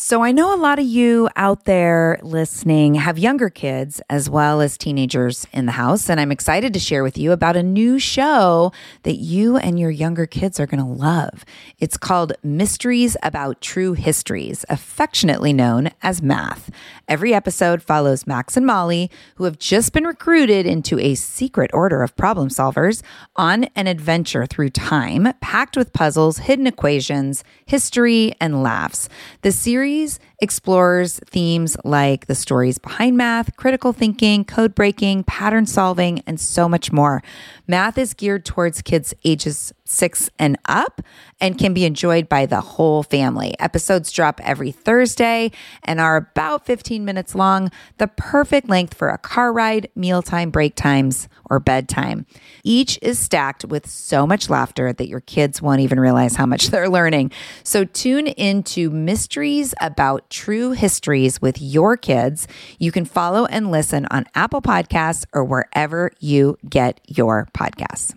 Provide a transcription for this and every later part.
So, I know a lot of you out there listening have younger kids as well as teenagers in the house. And I'm excited to share with you about a new show that you and your younger kids are going to love. It's called Mysteries About True Histories, affectionately known as Math. Every episode follows Max and Molly, who have just been recruited into a secret order of problem solvers, on an adventure through time packed with puzzles, hidden equations, history, and laughs. The series series explores themes like the stories behind math, critical thinking, code breaking, pattern solving, and so much more. Math is geared towards kids ages six and up and can be enjoyed by the whole family. Episodes drop every Thursday and are about 15 minutes long, the perfect length for a car ride, mealtime, break times, or bedtime. Each is stacked with so much laughter that your kids won't even realize how much they're learning. So tune into Mysteries About True Histories with your kids. You can follow and listen on Apple Podcasts or wherever you get your podcasts.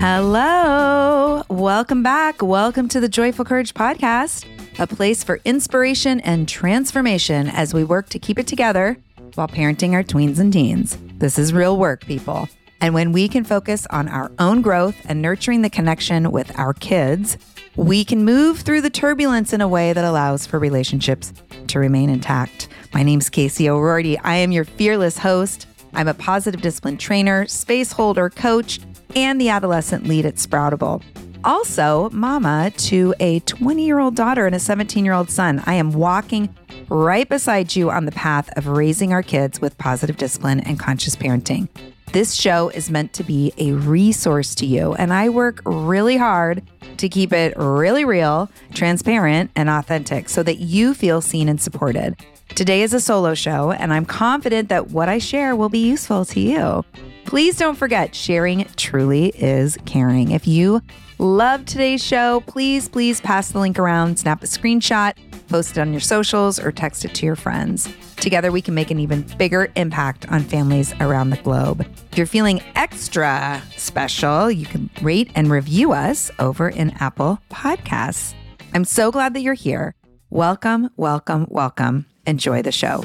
Hello. Welcome back. Welcome to the Joyful Courage Podcast, a place for inspiration and transformation as we work to keep it together while parenting our tweens and teens. This is real work, people. And when we can focus on our own growth and nurturing the connection with our kids, we can move through the turbulence in a way that allows for relationships to remain intact. My name is Casey O'Roarty. I am your fearless host. I'm a positive discipline trainer, space holder, coach, and the adolescent lead at Sproutable. Also, mama to a 20 year old daughter and a 17 year old son. I am walking right beside you on the path of raising our kids with positive discipline and conscious parenting. This show is meant to be a resource to you, and I work really hard to keep it really real, transparent, and authentic so that you feel seen and supported. Today is a solo show, and I'm confident that what I share will be useful to you. Please don't forget, sharing truly is caring. If you love today's show, please, please pass the link around, snap a screenshot, post it on your socials, or text it to your friends. Together, we can make an even bigger impact on families around the globe. If you're feeling extra special, you can rate and review us over in Apple Podcasts. I'm so glad that you're here. Welcome, welcome, welcome. Enjoy the show.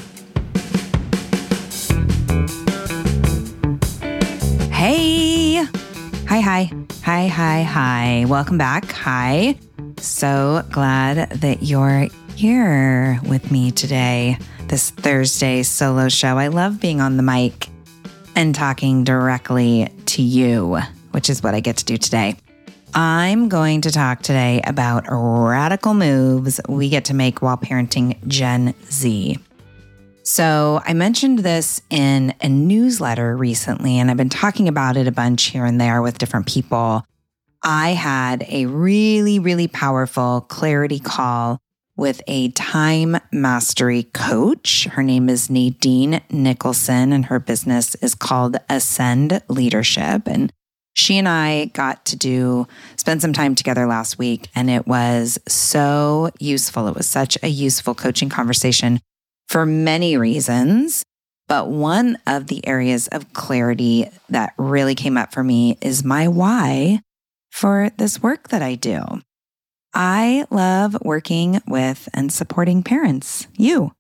Hey. Hi, hi. Hi, hi, hi. Welcome back. Hi. So glad that you're here with me today, this Thursday solo show. I love being on the mic and talking directly to you, which is what I get to do today. I'm going to talk today about radical moves we get to make while parenting Gen Z. So, I mentioned this in a newsletter recently, and I've been talking about it a bunch here and there with different people. I had a really, really powerful clarity call with a time mastery coach. Her name is Nadine Nicholson, and her business is called Ascend Leadership. And she and I got to do spend some time together last week, and it was so useful. It was such a useful coaching conversation for many reasons. But one of the areas of clarity that really came up for me is my why for this work that I do. I love working with and supporting parents, you.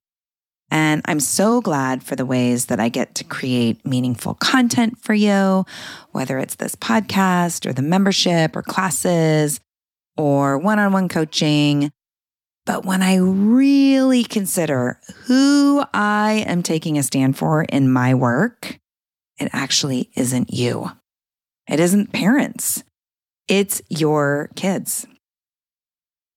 And I'm so glad for the ways that I get to create meaningful content for you, whether it's this podcast or the membership or classes or one on one coaching. But when I really consider who I am taking a stand for in my work, it actually isn't you. It isn't parents. It's your kids.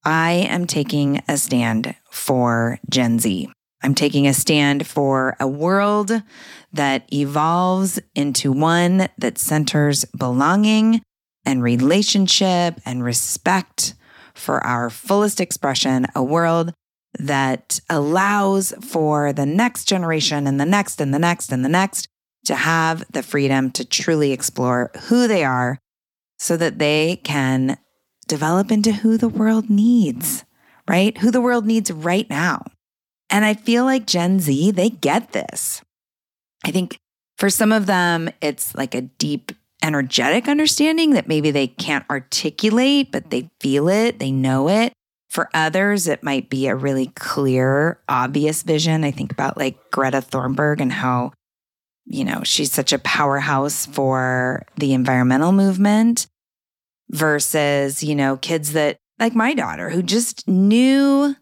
I am taking a stand for Gen Z. I'm taking a stand for a world that evolves into one that centers belonging and relationship and respect for our fullest expression, a world that allows for the next generation and the next and the next and the next to have the freedom to truly explore who they are so that they can develop into who the world needs, right? Who the world needs right now. And I feel like Gen Z, they get this. I think for some of them, it's like a deep energetic understanding that maybe they can't articulate, but they feel it, they know it. For others, it might be a really clear, obvious vision. I think about like Greta Thunberg and how, you know, she's such a powerhouse for the environmental movement versus, you know, kids that, like my daughter, who just knew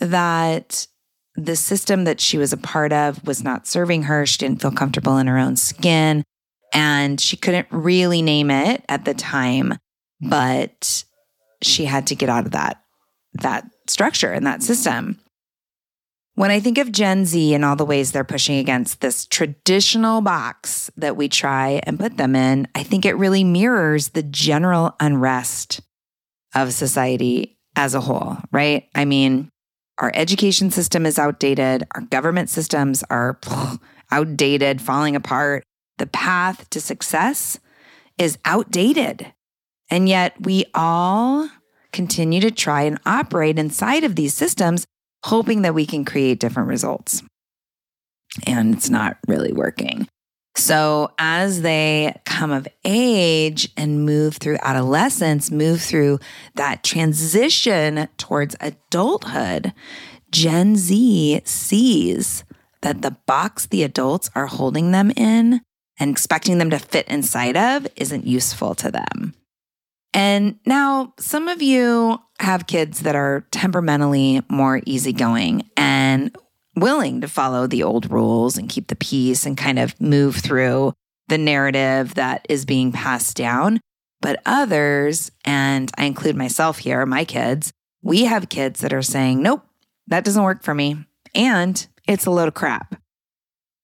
that the system that she was a part of was not serving her. She didn't feel comfortable in her own skin and she couldn't really name it at the time, but she had to get out of that that structure and that system. When I think of Gen Z and all the ways they're pushing against this traditional box that we try and put them in, I think it really mirrors the general unrest of society as a whole, right? I mean, our education system is outdated, our government systems are outdated, falling apart. The path to success is outdated. And yet we all continue to try and operate inside of these systems, hoping that we can create different results. And it's not really working. So, as they come of age and move through adolescence, move through that transition towards adulthood, Gen Z sees that the box the adults are holding them in and expecting them to fit inside of isn't useful to them. And now some of you have kids that are temperamentally more easygoing and willing to follow the old rules and keep the peace and kind of move through the narrative that is being passed down. But others, and I include myself here, my kids, we have kids that are saying, nope, that doesn't work for me. And it's a load of crap,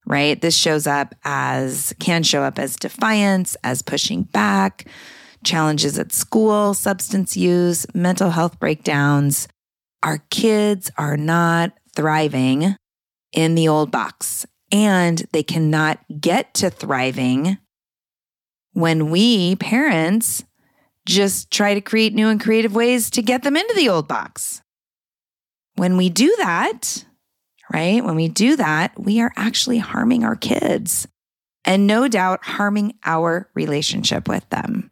right? This shows up as, can show up as defiance, as pushing back, challenges at school, substance use, mental health breakdowns. Our kids are not thriving in the old box, and they cannot get to thriving when we, parents, just try to create new and creative ways to get them into the old box. When we do that, right, when we do that, we are actually harming our kids and no doubt harming our relationship with them.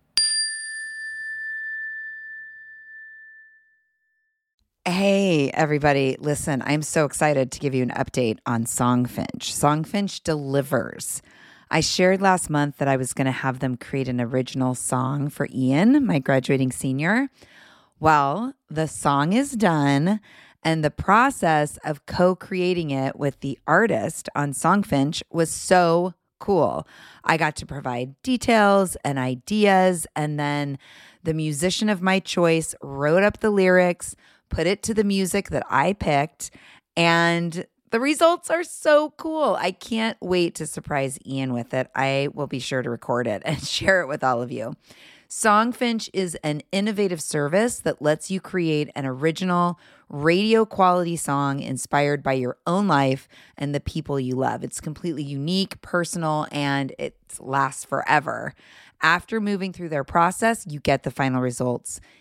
Hey, everybody. Listen, I'm so excited to give you an update on Songfinch. Songfinch delivers. I shared last month that I was going to have them create an original song for Ian, my graduating senior. Well, the song is done, and the process of co creating it with the artist on Songfinch was so cool. I got to provide details and ideas, and then the musician of my choice wrote up the lyrics put it to the music that I picked, and the results are so cool. I can't wait to surprise Ian with it. I will be sure to record it and share it with all of you. Songfinch is an innovative service that lets you create an original radio quality song inspired by your own life and the people you love. It's completely unique, personal, and it lasts forever. After moving through their process, you get the final results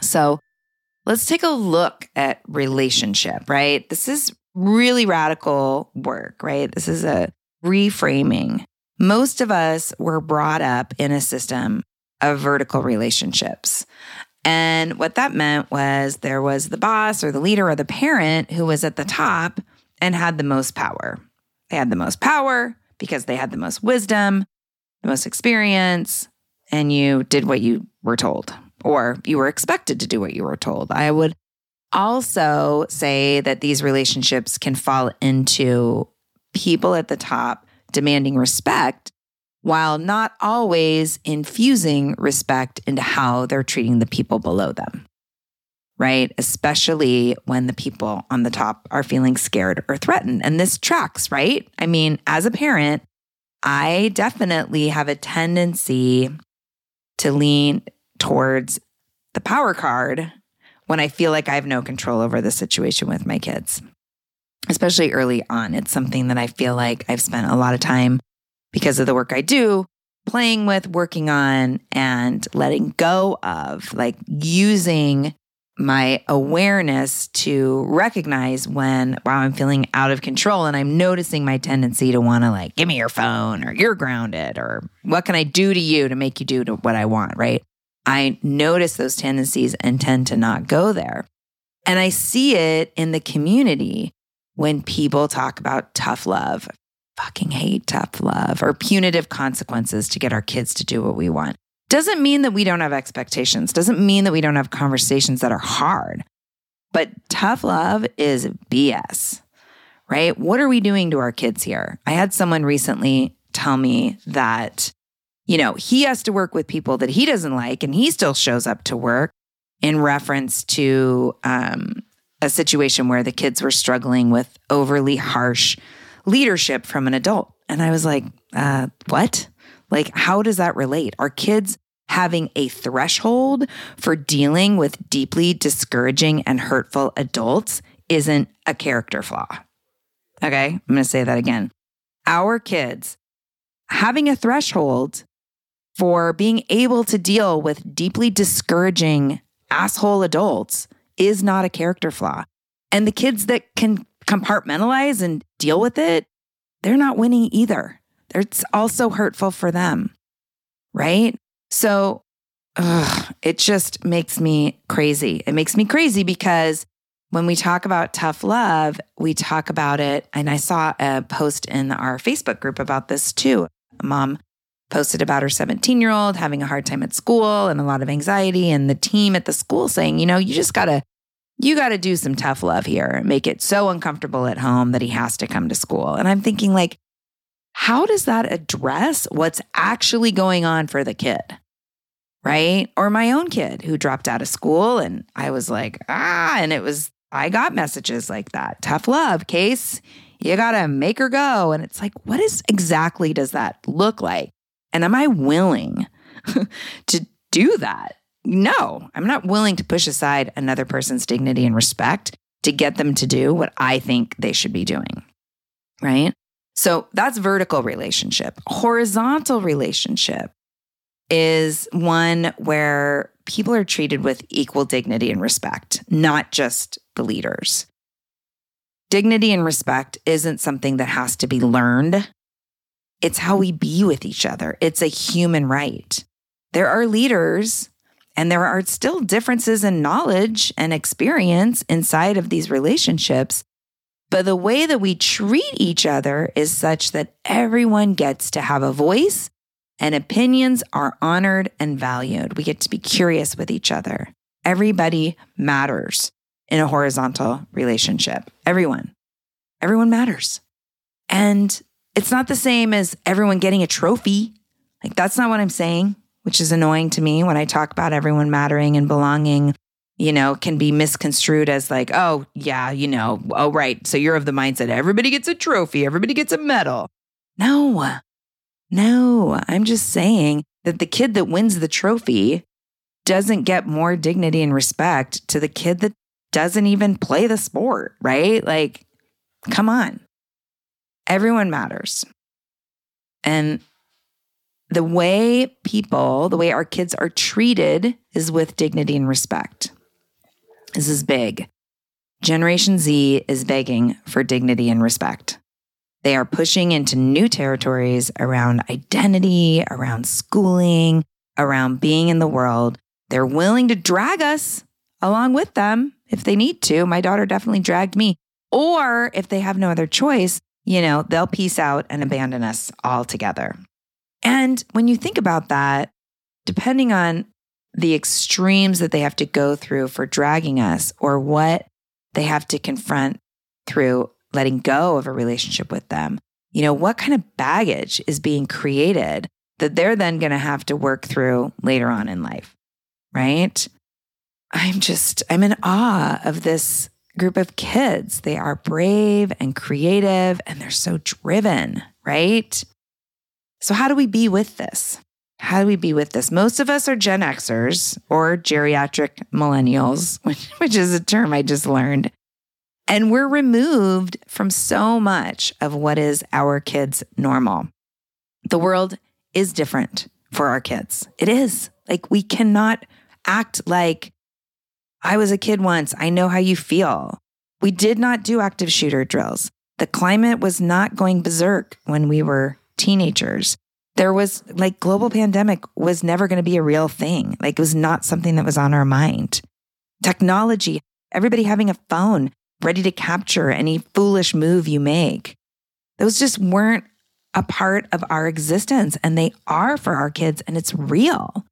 So let's take a look at relationship, right? This is really radical work, right? This is a reframing. Most of us were brought up in a system of vertical relationships. And what that meant was there was the boss or the leader or the parent who was at the top and had the most power. They had the most power because they had the most wisdom, the most experience, and you did what you were told, or you were expected to do what you were told. I would also say that these relationships can fall into people at the top demanding respect while not always infusing respect into how they're treating the people below them. Right? Especially when the people on the top are feeling scared or threatened. And this tracks, right? I mean, as a parent, I definitely have a tendency to lean towards the power card when I feel like I have no control over the situation with my kids, especially early on. It's something that I feel like I've spent a lot of time because of the work I do playing with, working on, and letting go of, like using my awareness to recognize when wow i'm feeling out of control and i'm noticing my tendency to want to like give me your phone or you're grounded or what can i do to you to make you do to what i want right I notice those tendencies and tend to not go there. And I see it in the community when people talk about tough love. Fucking hate tough love or punitive consequences to get our kids to do what we want. Doesn't mean that we don't have expectations, doesn't mean that we don't have conversations that are hard. But tough love is BS, right? What are we doing to our kids here? I had someone recently tell me that you know, he has to work with people that he doesn't like and he still shows up to work in reference to um, a situation where the kids were struggling with overly harsh leadership from an adult. And I was like, uh, what? Like, how does that relate? Are kids having a threshold for dealing with deeply discouraging and hurtful adults isn't a character flaw. Okay, I'm to say that again. Our kids having a threshold for being able to deal with deeply discouraging asshole adults is not a character flaw. And the kids that can compartmentalize and deal with it, they're not winning either. It's also hurtful for them. Right. So ugh, it just makes me crazy. It makes me crazy because when we talk about tough love, we talk about it. And I saw a post in our Facebook group about this too. A mom posted about her 17 year old having a hard time at school and a lot of anxiety and the team at the school saying you know you just gotta you gotta do some tough love here. Make it so uncomfortable at home that he has to come to school. And i'm thinking like how does that address what's actually going on for the kid right? Or my own kid who dropped out of school and i was like ah and it was i got messages like that. Tough love case. You gotta make her go. And it's like what is exactly does that look like and am I willing to do that? No, I'm not willing to push aside another person's dignity and respect to get them to do what I think they should be doing. Right. So that's vertical relationship. Horizontal relationship is one where people are treated with equal dignity and respect, not just the leaders. Dignity and respect isn't something that has to be learned it's how we be with each other. It's a human right. There are leaders and there are still differences in knowledge and experience inside of these relationships. But the way that we treat each other is such that everyone gets to have a voice and opinions are honored and valued. We get to be curious with each other. Everybody matters in a horizontal relationship. Everyone. Everyone matters. And it's not the same as everyone getting a trophy. Like, that's not what I'm saying, which is annoying to me when I talk about everyone mattering and belonging, you know, can be misconstrued as like, oh, yeah, you know, oh, right. So you're of the mindset everybody gets a trophy, everybody gets a medal. No, no, I'm just saying that the kid that wins the trophy doesn't get more dignity and respect to the kid that doesn't even play the sport, right? Like, come on. Everyone matters. And the way people, the way our kids are treated is with dignity and respect. This is big. Generation Z is begging for dignity and respect. They are pushing into new territories around identity, around schooling, around being in the world. They're willing to drag us along with them if they need to. My daughter definitely dragged me. Or if they have no other choice, you know, they'll peace out and abandon us altogether. And when you think about that, depending on the extremes that they have to go through for dragging us or what they have to confront through letting go of a relationship with them, you know, what kind of baggage is being created that they're then going to have to work through later on in life, right? I'm just, I'm in awe of this group of kids. They are brave and creative and they're so driven, right? So, how do we be with this? How do we be with this? Most of us are Gen Xers or geriatric millennials, which, is a term I just learned. And we're removed from so much of what is our kids' normal. The world is different for our kids. It is. Like, we cannot act like I was a kid once. I know how you feel. We did not do active shooter drills. The climate was not going berserk when we were teenagers. There was like global pandemic was never going to be a real thing. Like it was not something that was on our mind. Technology, everybody having a phone ready to capture any foolish move you make. Those just weren't a part of our existence and they are for our kids and it's real.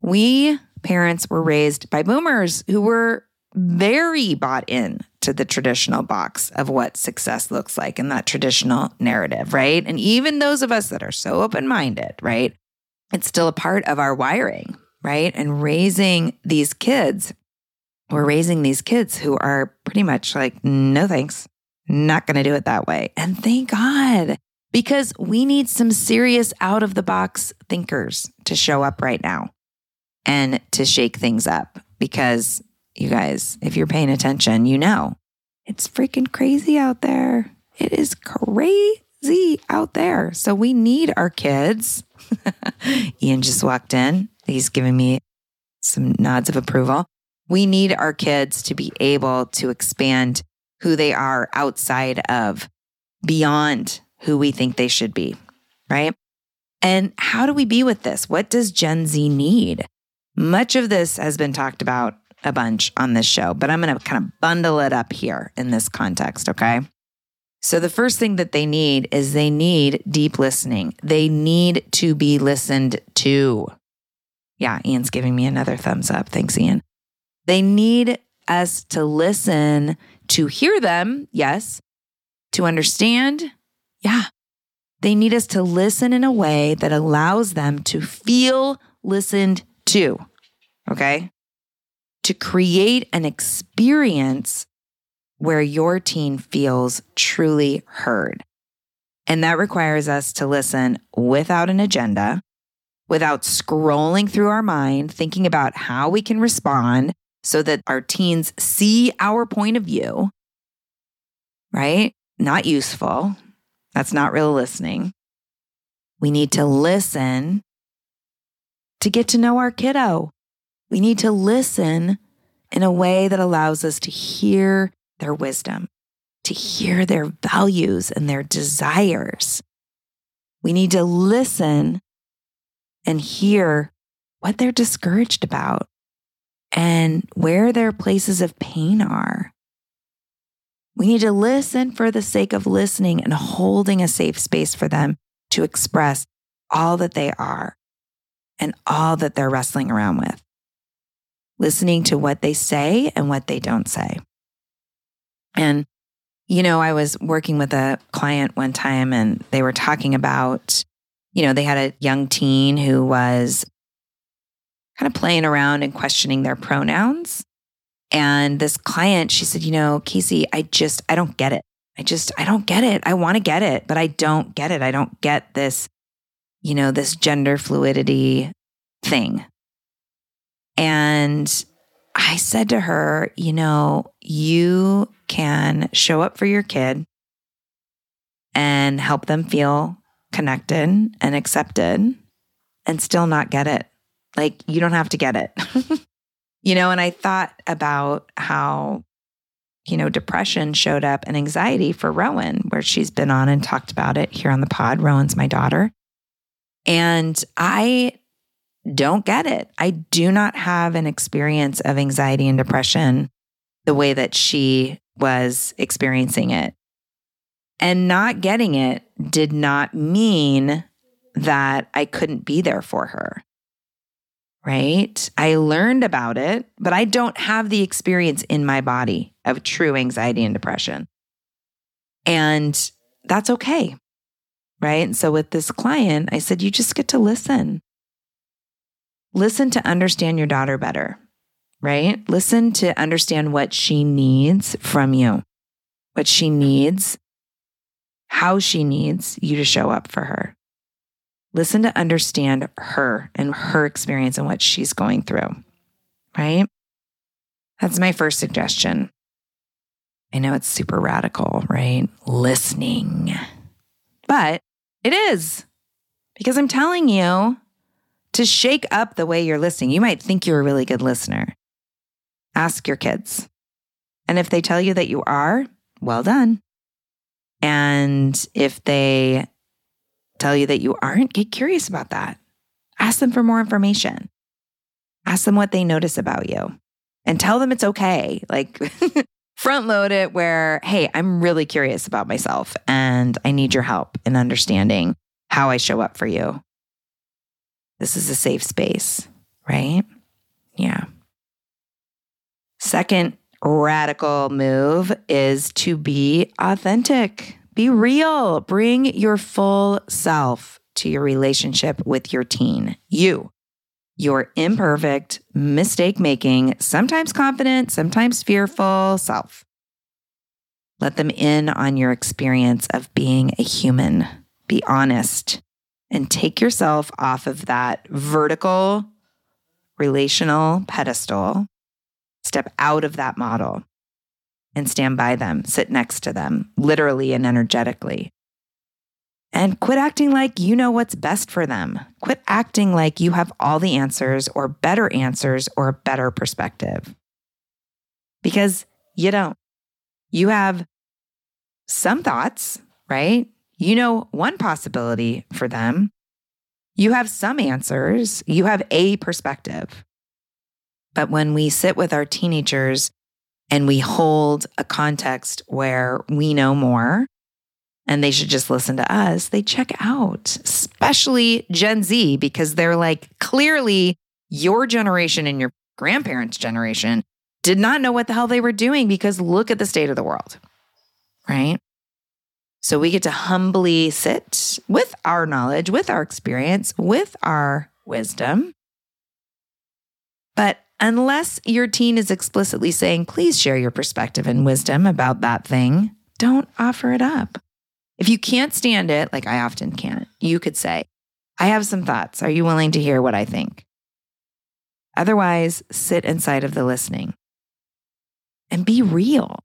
We parents were raised by boomers who were very bought in to the traditional box of what success looks like in that traditional narrative, right? And even those of us that are so open minded, right? It's still a part of our wiring, right? And raising these kids, we're raising these kids who are pretty much like, no thanks, not going to do it that way. And thank God, because we need some serious out of the box thinkers to show up right now and to shake things up because you guys, if you're paying attention, you know it's freaking crazy out there. It is crazy out there. So we need our kids. Ian just walked in. He's giving me some nods of approval. We need our kids to be able to expand who they are outside of, beyond who we think they should be, right? And how do we be with this? What does Gen Z need? Much of this has been talked about a bunch on this show, but I'm going to kind of bundle it up here in this context, okay? So, the first thing that they need is they need deep listening. They need to be listened to. Yeah, Ian's giving me another thumbs up. Thanks, Ian. They need us to listen, to hear them, yes, to understand, yeah. They need us to listen in a way that allows them to feel listened to. Okay. To create an experience where your teen feels truly heard. And that requires us to listen without an agenda, without scrolling through our mind, thinking about how we can respond so that our teens see our point of view, right? Not useful. That's not real listening. We need to listen to get to know our kiddo. We need to listen in a way that allows us to hear their wisdom, to hear their values and their desires. We need to listen and hear what they're discouraged about and where their places of pain are. We need to listen for the sake of listening and holding a safe space for them to express all that they are and all that they're wrestling around with. Listening to what they say and what they don't say. And, you know, I was working with a client one time and they were talking about, you know, they had a young teen who was kind of playing around and questioning their pronouns. And this client, she said, You know, Casey, I just, I don't get it. I just, I don't get it. I want to get it, but I don't get it. I don't get this, you know, this gender fluidity thing. And I said to her, You know, you can show up for your kid and help them feel connected and accepted and still not get it. Like, you don't have to get it. you know, and I thought about how, you know, depression showed up and anxiety for Rowan, where she's been on and talked about it here on the pod. Rowan's my daughter. And I don't get it. I do not have an experience of anxiety and depression the way that she was experiencing it. And not getting it did not mean that I couldn't be there for her. Right? I learned about it, but I don't have the experience in my body of true anxiety and depression. And that's okay. Right. And so with this client, I said, you just get to listen. Listen to understand your daughter better right? Listen to understand what she needs from you, what she needs, how she needs you to show up for her. Listen to understand her and her experience and what she's going through, right? That's my first suggestion. I know it's super radical, right? Listening. But it is because I'm telling you to shake up the way you're listening. You might think you're a really good listener. Ask your kids. And if they tell you that you are, well done. And if they tell you that you aren't, get curious about that. Ask them for more information. Ask them what they notice about you and tell them it's okay. Like, front load it where, hey, I'm really curious about myself and I need your help in understanding how I show up for you. This is a safe space, right? Yeah. Second radical move is to be authentic, be real, bring your full self to your relationship with your teen. You, your imperfect, mistake making, sometimes confident, sometimes fearful self. Let them in on your experience of being a human. Be honest and take yourself off of that vertical relational pedestal Step out of that model and stand by them, sit next to them, literally and energetically. And quit acting like you know what's best for them. Quit acting like you have all the answers or better answers or a better perspective. Because you don't. You have some thoughts, right? You know one possibility for them. You have some answers. You have a perspective. But when we sit with our teenagers and we hold a context where we know more and they should just listen to us, they check out, especially Gen Z, because they're like, clearly your generation and your grandparents' generation did not know what the hell they were doing because look at the state of the world, right? So we get to humbly sit with our knowledge, with our experience, with our wisdom. But Unless your teen is explicitly saying, please share your perspective and wisdom about that thing, don't offer it up. If you can't stand it, like I often can't, you could say, I have some thoughts. Are you willing to hear what I think? Otherwise, sit inside of the listening and be real.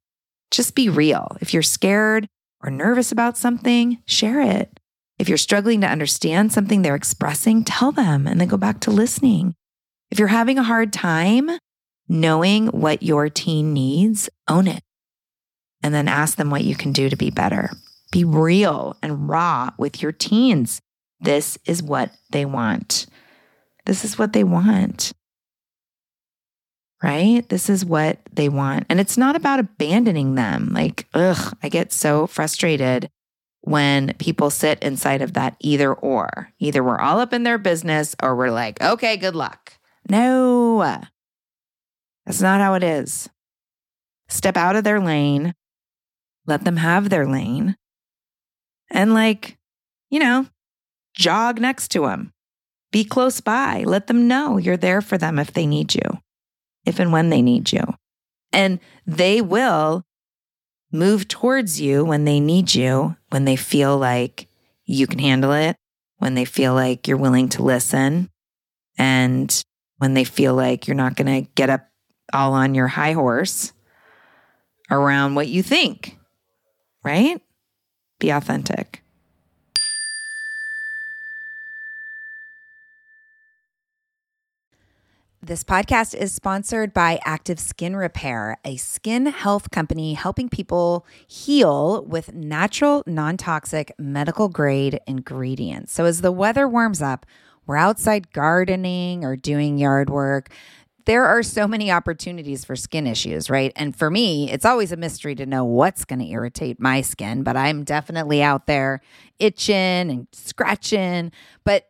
Just be real. If you're scared or nervous about something, share it. If you're struggling to understand something they're expressing, tell them and then go back to listening. If you're having a hard time knowing what your teen needs, own it. And then ask them what you can do to be better. Be real and raw with your teens. This is what they want. This is what they want. right? This is what they want. And it's not about abandoning them. Like, ugh, I get so frustrated when people sit inside of that either or. Either we're all up in their business or we're like, okay, good luck. No, that's not how it is. Step out of their lane, let them have their lane, and like, you know, jog next to them. Be close by. Let them know you're there for them if they need you, if and when they need you. And they will move towards you when they need you, when they feel like you can handle it, when they feel like you're willing to listen, and when they feel like you're not going to get up all on your high horse around what you think, right? Authentic. This podcast is sponsored by Active Skin Repair, a skin health company helping people heal with natural, non toxic, medical grade ingredients. So, as the weather warms up, we're outside gardening or doing yard work there are so many opportunities for skin issues, right? And for me, it's always a mystery to know what's going to irritate my skin, but I'm definitely out there itching and scratching. But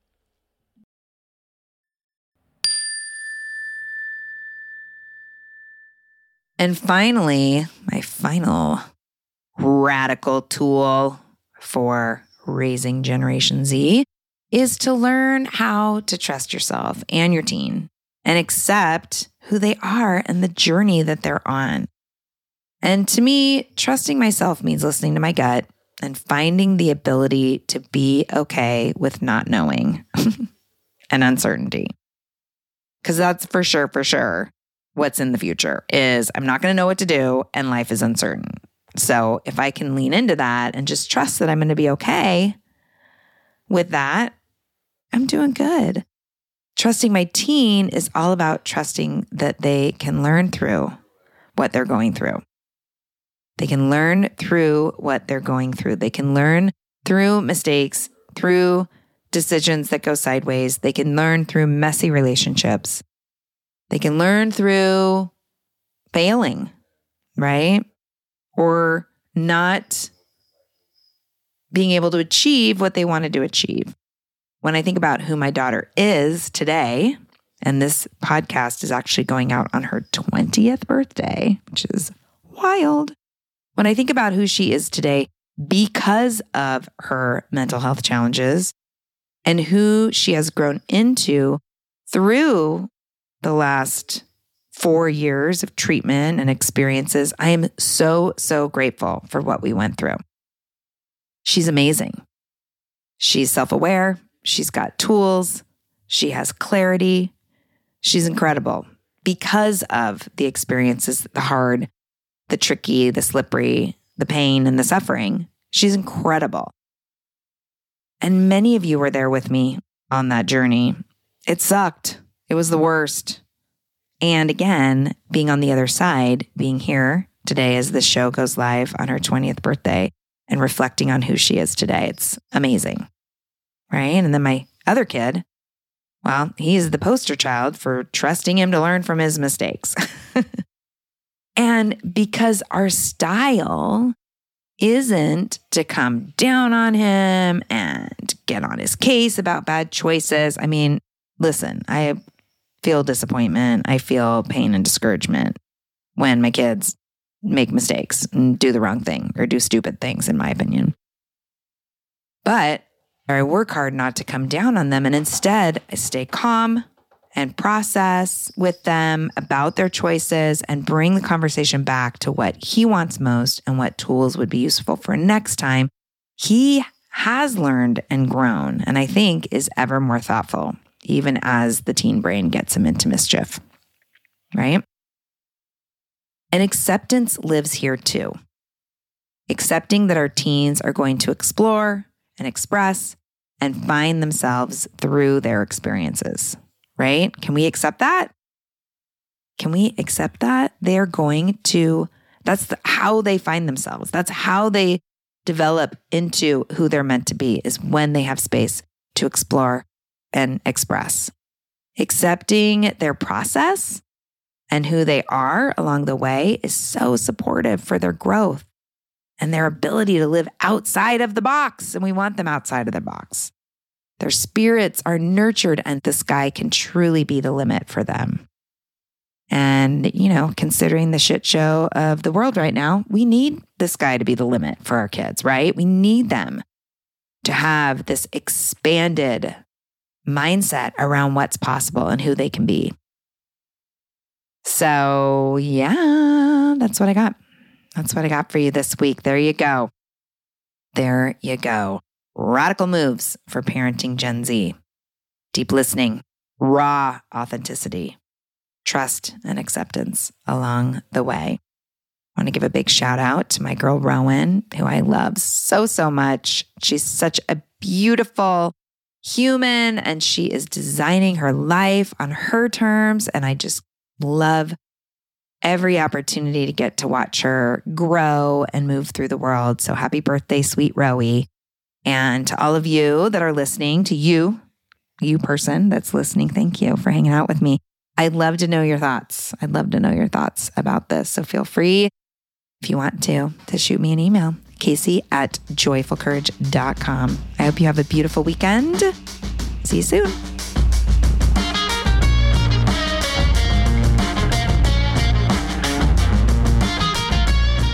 And finally, my final radical tool for raising Generation Z is to learn how to trust yourself and your teen and accept who they are and the journey that they're on. And to me, trusting myself means listening to my gut and finding the ability to be okay with not knowing and uncertainty. Because that's for sure, for sure what's in the future is I'm not going to know what to do and life is uncertain. So if I can lean into that and just trust that I'm going to be okay with that, I'm doing good. Trusting my teen is all about trusting that they can learn through what they're going through. They can learn through what they're going through. They can learn through mistakes, through decisions that go sideways. They can learn through messy relationships. They can learn through failing, right? Or not being able to achieve what they wanted to achieve. When I think about who my daughter is today And this podcast is actually going out on her 20th birthday, which is wild. When I think about who she is today because of her mental health challenges and who she has grown into through the last four years of treatment and experiences, I am so, so grateful for what we went through. She's amazing. She's self aware. She's got tools. She has clarity. She's incredible because of the experiences, the hard, the tricky, the slippery, the pain, and the suffering. She's incredible. And many of you were there with me on that journey. It sucked. It was the worst. And again, being on the other side, being here today as this show goes live on her 20th birthday and reflecting on who she is today, it's amazing. Right. And then my other kid, well, he's the poster child for trusting him to learn from his mistakes. and because our style isn't to come down on him and get on his case about bad choices. I mean, listen, I feel disappointment, I feel pain and discouragement when my kids make mistakes and do the wrong thing or do stupid things, in my opinion. But I work hard not to come down on them. And instead, I stay calm and process with them about their choices and bring the conversation back to what he wants most and what tools would be useful for next time. He has learned and grown, and I think is ever more thoughtful, even as the teen brain gets him into mischief. Right? And acceptance lives here too. Accepting that our teens are going to explore and express and find themselves through their experiences right? Can we accept that? Can we accept that? They're going to, that's the, how they find themselves. That's how they develop into who they're meant to be, is when they have space to explore and express. Accepting their process and who they are along the way is so supportive for their growth and their ability to live outside of the box. And we want them outside of the box. Their spirits are nurtured, and the sky can truly be the limit for them. And, you know, considering the shit show of the world right now, we need the sky to be the limit for our kids, right? We need them to have this expanded mindset around what's possible and who they can be. So, yeah, that's what I got. That's what I got for you this week. There you go. There you go. Radical moves for parenting Gen Z. Deep listening, raw authenticity, trust, and acceptance along the way. I want to give a big shout out to my girl Rowan, who I love so, so much. She's such a beautiful human and she is designing her life on her terms. And I just love every opportunity to get to watch her grow and move through the world. So happy birthday, sweet Rowie. And to all of you that are listening, to you, you person that's listening, thank you for hanging out with me. I'd love to know your thoughts. I'd love to know your thoughts about this. So feel free, if you want to, to shoot me an email, Casey at joyfulcourage.com. I hope you have a beautiful weekend. See you soon.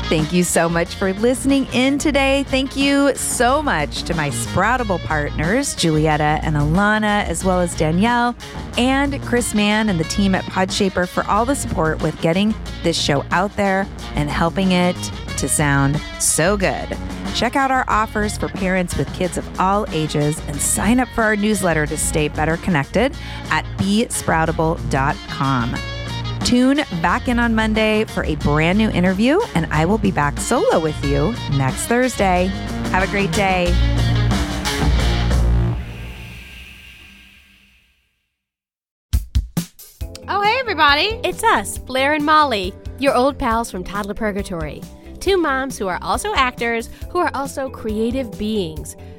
Thank you so much for listening in today. Thank you so much to my Sproutable partners, Julietta and Alana, as well as Danielle and Chris Mann and the team at Podshaper for all the support with getting this show out there and helping it to sound so good. Check out our offers for parents with kids of all ages and sign up for our newsletter to stay better connected at besproutable.com. Tune back in on Monday for a brand new interview, and I will be back solo with you next Thursday. Have a great day. Oh, hey, everybody. It's us, Blair and Molly, your old pals from Toddler Purgatory. Two moms who are also actors, who are also creative beings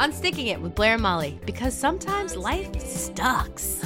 Unsticking It with Blair and Molly because sometimes life sucks.